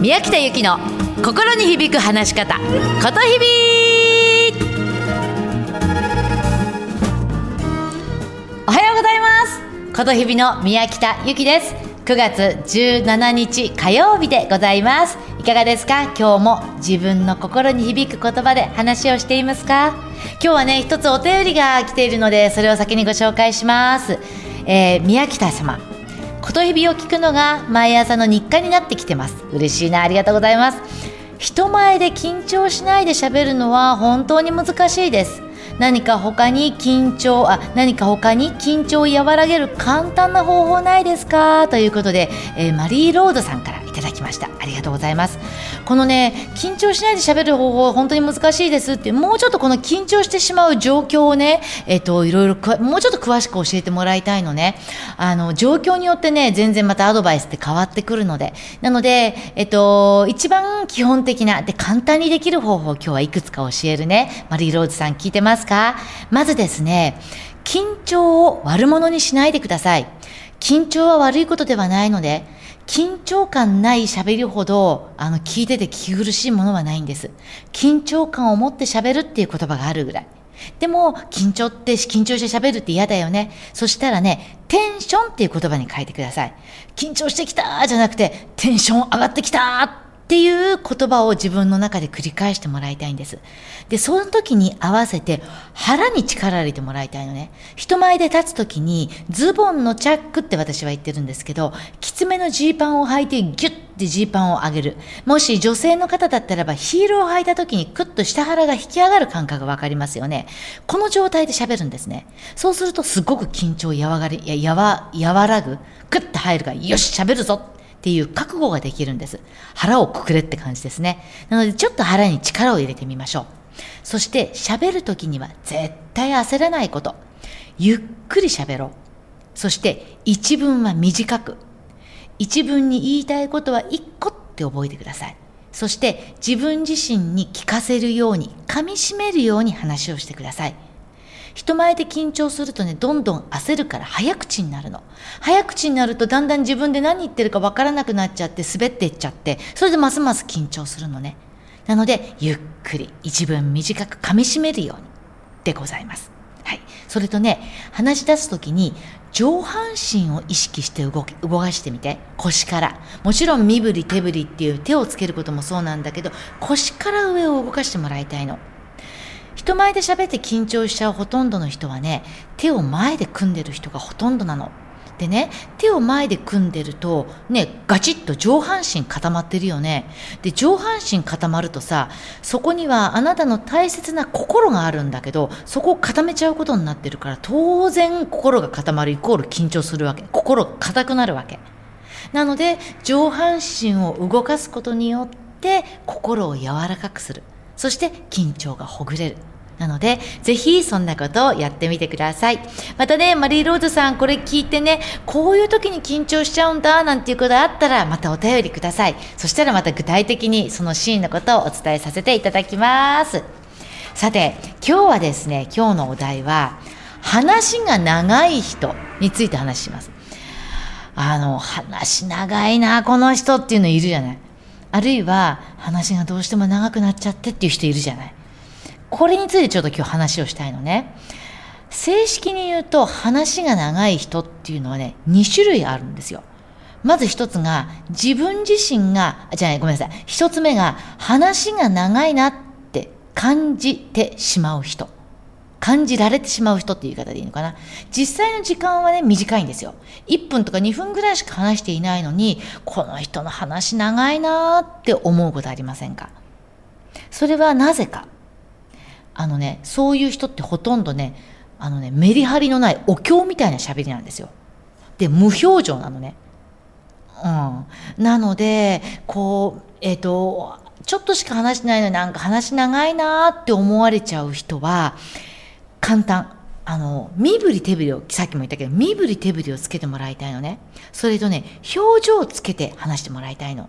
宮北由紀の心に響く話し方ことひびおはようございます。ことひびの宮北由紀です。9月17日火曜日でございます。いかがですか？今日も自分の心に響く言葉で話をしていますか？今日はね一つお便りが来ているのでそれを先にご紹介します。えー、宮北様。ことひびを聞くのが毎朝の日課になってきてます。嬉しいなありがとうございます。人前で緊張しないで喋るのは本当に難しいです。何か他に緊張あ何か他に緊張を和らげる簡単な方法ないですか？ということで、えー、マリー・ロードさんからいただきました。ありがとうございます。このね緊張しないで喋る方法本当に難しいですってもうちょっとこの緊張してしまう状況をねえっ、といろいろもうちょっと詳しく教えてもらいたいのね。あの状況によってね全然またアドバイスって変わってくるので。なのでえっ、と一番基本的なで簡単にできる方法を今日はいくつか教えるね。マリー・ローズさん聞いてますか？まずですね緊張を悪者にしないでください。緊張は悪いことではないので緊張感ない喋りほど、あの、聞いてて気苦しいものはないんです。緊張感を持って喋るっていう言葉があるぐらい。でも、緊張って、緊張して喋るって嫌だよね。そしたらね、テンションっていう言葉に変えてください。緊張してきたじゃなくて、テンション上がってきたっていう言葉を自分の中で繰り返してもらいたいんです。で、その時に合わせて腹に力入れてもらいたいのね。人前で立つ時にズボンのチャックって私は言ってるんですけど、きつめのジーパンを履いてギュッてジーパンを上げる。もし女性の方だったらばヒールを履いた時にクッと下腹が引き上がる感覚がわかりますよね。この状態で喋るんですね。そうするとすごく緊張和がり、や、やわ、和らぐ。クッと入るから、よし、喋るぞっていう覚悟ができるんです。腹をくくれって感じですね。なのでちょっと腹に力を入れてみましょう。そして喋る時には絶対焦らないこと。ゆっくり喋ろう。そして一文は短く。一文に言いたいことは一個って覚えてください。そして自分自身に聞かせるように、噛み締めるように話をしてください。人前で緊張するとね、どんどん焦るから早口になるの。早口になるとだんだん自分で何言ってるかわからなくなっちゃって滑っていっちゃって、それでますます緊張するのね。なので、ゆっくり一文短く噛み締めるようにでございます。はい。それとね、話し出すときに上半身を意識して動き動かしてみて。腰から。もちろん身振り手振りっていう手をつけることもそうなんだけど、腰から上を動かしてもらいたいの。人前で喋って緊張しちゃうほとんどの人はね、手を前で組んでる人がほとんどなの。でね、手を前で組んでると、ね、ガチッと上半身固まってるよね。で、上半身固まるとさ、そこにはあなたの大切な心があるんだけど、そこを固めちゃうことになってるから、当然心が固まるイコール緊張するわけ。心硬くなるわけ。なので、上半身を動かすことによって、心を柔らかくする。そして緊張がほぐれる。なので、ぜひそんなことをやってみてください。またね、マリーローズさんこれ聞いてね、こういう時に緊張しちゃうんだなんていうことあったら、またお便りください。そしたらまた具体的にそのシーンのことをお伝えさせていただきます。さて、今日はですね、今日のお題は、話が長い人について話します。あの、話長いな、この人っていうのいるじゃない。あるいは話がどうしても長くなっちゃってっていう人いるじゃない。これについてちょっと今日話をしたいのね。正式に言うと話が長い人っていうのはね、2種類あるんですよ。まず一つが自分自身が、じゃあごめんなさい。一つ目が話が長いなって感じてしまう人。感じられてしまう人っていう言い方でいいのかな。実際の時間はね、短いんですよ。1分とか2分ぐらいしか話していないのに、この人の話長いなーって思うことありませんか？それはなぜか。あのね、そういう人ってほとんどね、あのね、メリハリのないお経みたいな喋りなんですよ。で、無表情なのね。うん。なので、こう、えっ、ー、と、ちょっとしか話してないのになんか話長いなーって思われちゃう人は、簡単。あの、身振り手振りを、さっきも言ったけど、身振り手振りをつけてもらいたいのね。それとね、表情をつけて話してもらいたいの。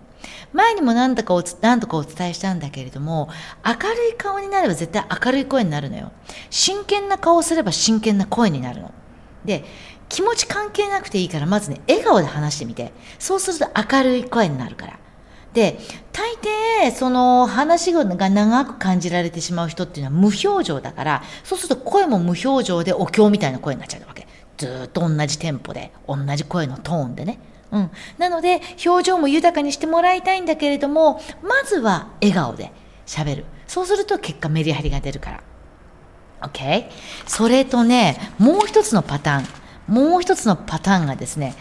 前にも何とかを、何とかお伝えしたんだけれども、明るい顔になれば絶対明るい声になるのよ。真剣な顔をすれば真剣な声になるの。で、気持ち関係なくていいから、まずね、笑顔で話してみて。そうすると明るい声になるから。で、大抵、その話が長く感じられてしまう人っていうのは無表情だから、そうすると声も無表情でお経みたいな声になっちゃうわけ。ずっと同じテンポで、同じ声のトーンでね。うん。なので、表情も豊かにしてもらいたいんだけれども、まずは笑顔で喋る。そうすると結果メリハリが出るから。OK? それとね、もう一つのパターン。もう一つのパターンがですね、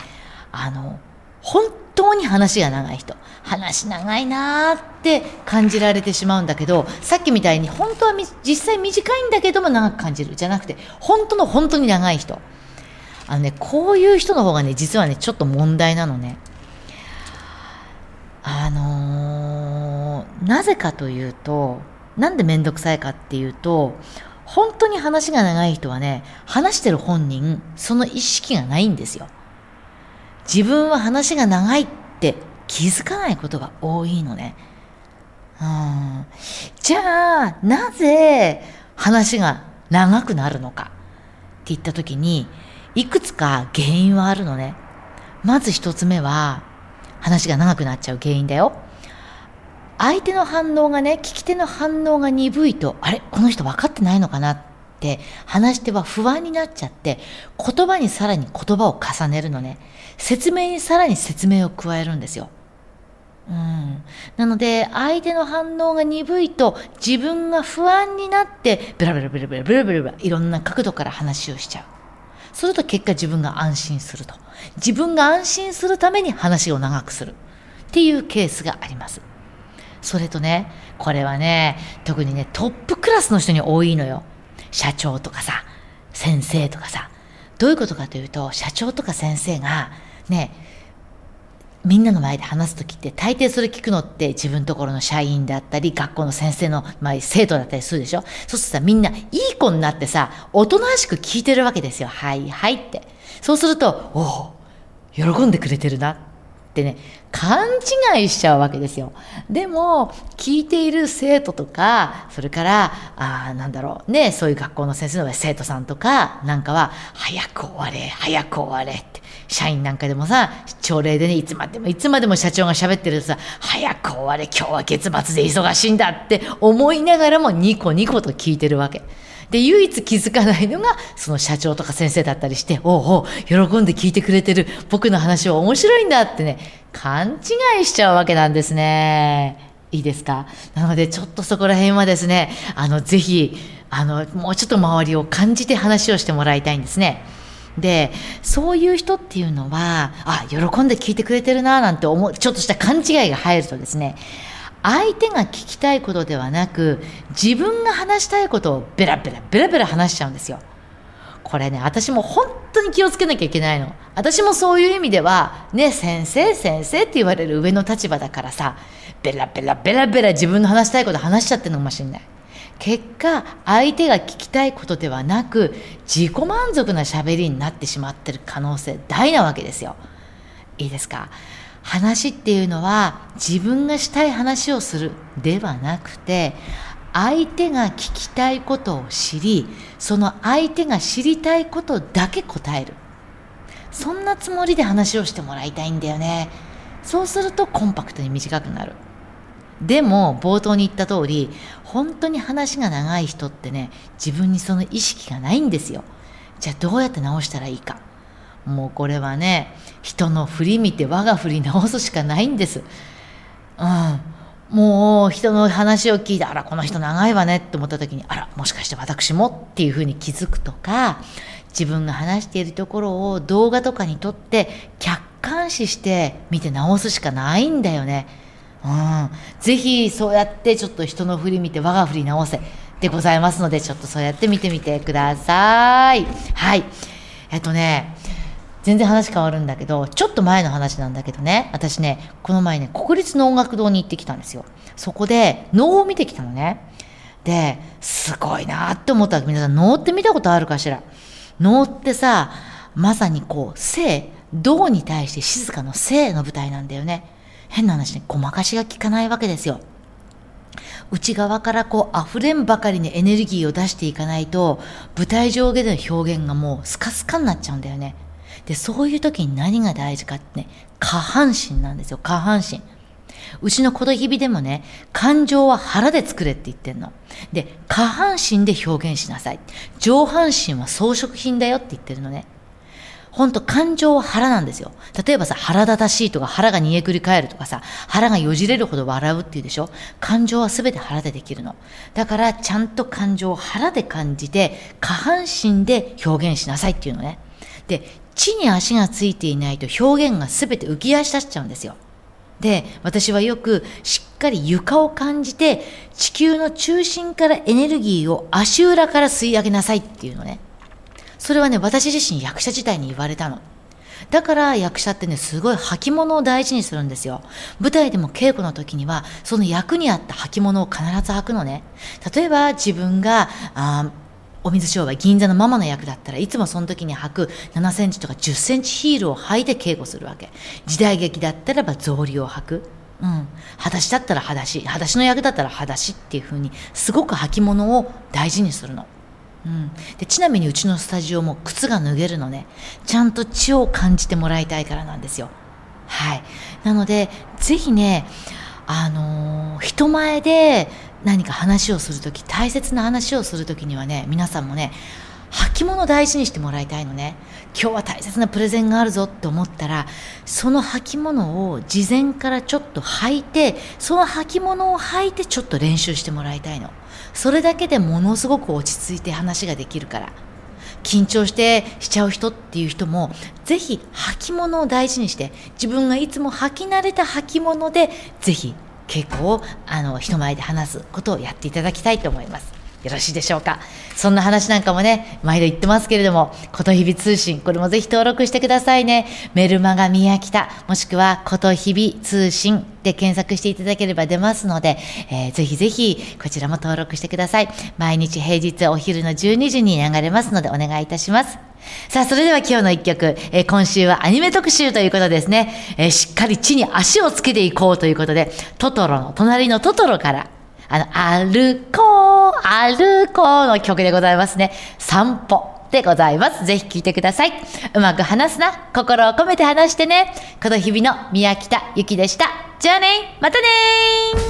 あの、本当に話が長い人。話長いなーって感じられてしまうんだけど、さっきみたいに本当は実際短いんだけども長く感じる。じゃなくて、本当の本当に長い人。あのね、こういう人の方がね、実はね、ちょっと問題なのね。あのー、なぜかというと、なんでめんどくさいかっていうと、本当に話が長い人はね、話してる本人、その意識がないんですよ。自分は話が長いって気づかないことが多いのね。うん、じゃあ、なぜ話が長くなるのかって言ったときに、いくつか原因はあるのね。まず一つ目は、話が長くなっちゃう原因だよ。相手の反応がね、聞き手の反応が鈍いと、あれ？この人分かってないのかなって話し手は不安になっちゃって、言葉にさらに言葉を重ねるのね。説明にさらに説明を加えるんですよ。うん、なので相手の反応が鈍いと自分が不安になってブラブラブラブラブラブラブラいろんな角度から話をしちゃう。すると結果自分が安心すると。自分が安心するために話を長くするっていうケースがあります。それとね、これはね、特にね、トップクラスの人に多いのよ。社長とかさ、先生とかさ。どういうことかというと、社長とか先生が、ね、みんなの前で話す時って大抵それ聞くのって自分ところの社員だったり学校の先生の、まあ、生徒だったりするでしょ？そうするとさみんないい子になってさおとなしく聞いてるわけですよ。はいはいって。そうするとおお喜んでくれてるな。ってね勘違いしちゃうわけですよでも聞いている生徒とかそれからあなんだろうねそういう学校の先生の生徒さんとかなんかは早く終われ早く終われって社員なんかでもさ、朝礼でね、いつまでもいつまでも社長が喋ってるとさ、早く終われ、今日は月末で忙しいんだって思いながらもニコニコと聞いてるわけ。で、唯一気づかないのが、その社長とか先生だったりして、おうおう、喜んで聞いてくれてる、僕の話は面白いんだってね、勘違いしちゃうわけなんですね。いいですか？なので、ちょっとそこら辺はですね、あの、ぜひ、あの、もうちょっと周りを感じて話をしてもらいたいんですね。で、そういう人っていうのは、あ、喜んで聞いてくれてるななんて思う、ちょっとした勘違いが入るとですね、相手が聞きたいことではなく、自分が話したいことをベラベラ、ベラベラ話しちゃうんですよ。これね、私も本当に気をつけなきゃいけないの。私もそういう意味では、ね、先生、先生って言われる上の立場だからさ、ベラベラ、ベラベラ自分の話したいこと話しちゃってるのかもしれない。結果相手が聞きたいことではなく自己満足な喋りになってしまってる可能性大なわけですよ。いいですか？話っていうのは自分がしたい話をするではなくて相手が聞きたいことを知りその相手が知りたいことだけ答える。そんなつもりで話をしてもらいたいんだよね。そうするとコンパクトに短くなる。でも冒頭に言った通り本当に話が長い人ってね自分にその意識がないんですよ。じゃあどうやって直したらいいか。もうこれはね人の振り見て我が振り直すしかないんです。うん。もう人の話を聞いてあらこの人長いわねって思った時にあらもしかして私もっていうふうに気づくとか自分が話しているところを動画とかに撮って客観視して見て直すしかないんだよね。うん、ぜひそうやってちょっと人の振り見て我が振り直せでございますのでちょっとそうやって見てみてください。はい。えっとね全然話変わるんだけどちょっと前の話なんだけどね。私ねこの前ね国立の音楽堂に行ってきたんですよ。そこで能を見てきたのね。ですごいなって思った皆さん能って見たことあるかしら？能ってさまさにこう生道に対して静かの生の舞台なんだよね。変な話ね、ごまかしが効かないわけですよ。内側からこう溢れんばかりにエネルギーを出していかないと、舞台上下での表現がもうスカスカになっちゃうんだよね。で、そういう時に何が大事かってね、下半身なんですよ、下半身。うちの琴日々でもね、感情は腹で作れって言ってんの。で、下半身で表現しなさい。上半身は装飾品だよって言ってるのね。ほんと感情は腹なんですよ。例えばさ、腹立たしいとか腹が煮えくり返るとかさ、腹がよじれるほど笑うっていうでしょ感情は全て腹でできるの。だからちゃんと感情を腹で感じて、下半身で表現しなさいっていうのね。で、地に足がついていないと表現が全て浮き足立っちゃうんですよ。で、私はよくしっかり床を感じて、地球の中心からエネルギーを足裏から吸い上げなさいっていうのね。それはね、私自身役者時代に言われたの。だから役者ってね、すごい履物を大事にするんですよ。舞台でも稽古の時には、その役に合った履物を必ず履くのね。例えば自分が、あお水商売銀座のママの役だったらいつもその時に履く7センチとか10センチヒールを履いて稽古するわけ。時代劇だったらば草履を履く。うん。裸足だったら裸足。裸足の役だったら裸足っていう風に、すごく履物を大事にするの。うん、でちなみにうちのスタジオも靴が脱げるのねちゃんと血を感じてもらいたいからなんですよはいなのでぜひねあのー、人前で何か話をする時大切な話をする時にはね皆さんもね履物大事にしてもらいたいのね。今日は大切なプレゼンがあるぞって思ったらその履物を事前からちょっと履いてその履物を履いてちょっと練習してもらいたいの。それだけでものすごく落ち着いて話ができるから。緊張してしちゃう人っていう人もぜひ履物を大事にして自分がいつも履き慣れた履物でぜひ稽古をあの人前で話すことをやっていただきたいと思います。よろしいでしょうか？そんな話なんかもね、毎度言ってますけれども、ことひび通信、これもぜひ登録してくださいね。メルマガ宮北、もしくはことひび通信で検索していただければ出ますので、えー、ぜひぜひこちらも登録してください。毎日平日お昼の12時に流れますのでお願いいたします。さあ、それでは今日の一曲、えー、今週はアニメ特集ということですね、えー、しっかり地に足をつけていこうということで、トトロの、隣のトトロから、あの、歩こう、歩こうの曲でございますね。散歩。でございます。ぜひ聴いてください。うまく話すな。心を込めて話してね。この日々の宮北ゆきでした。じゃあねまたね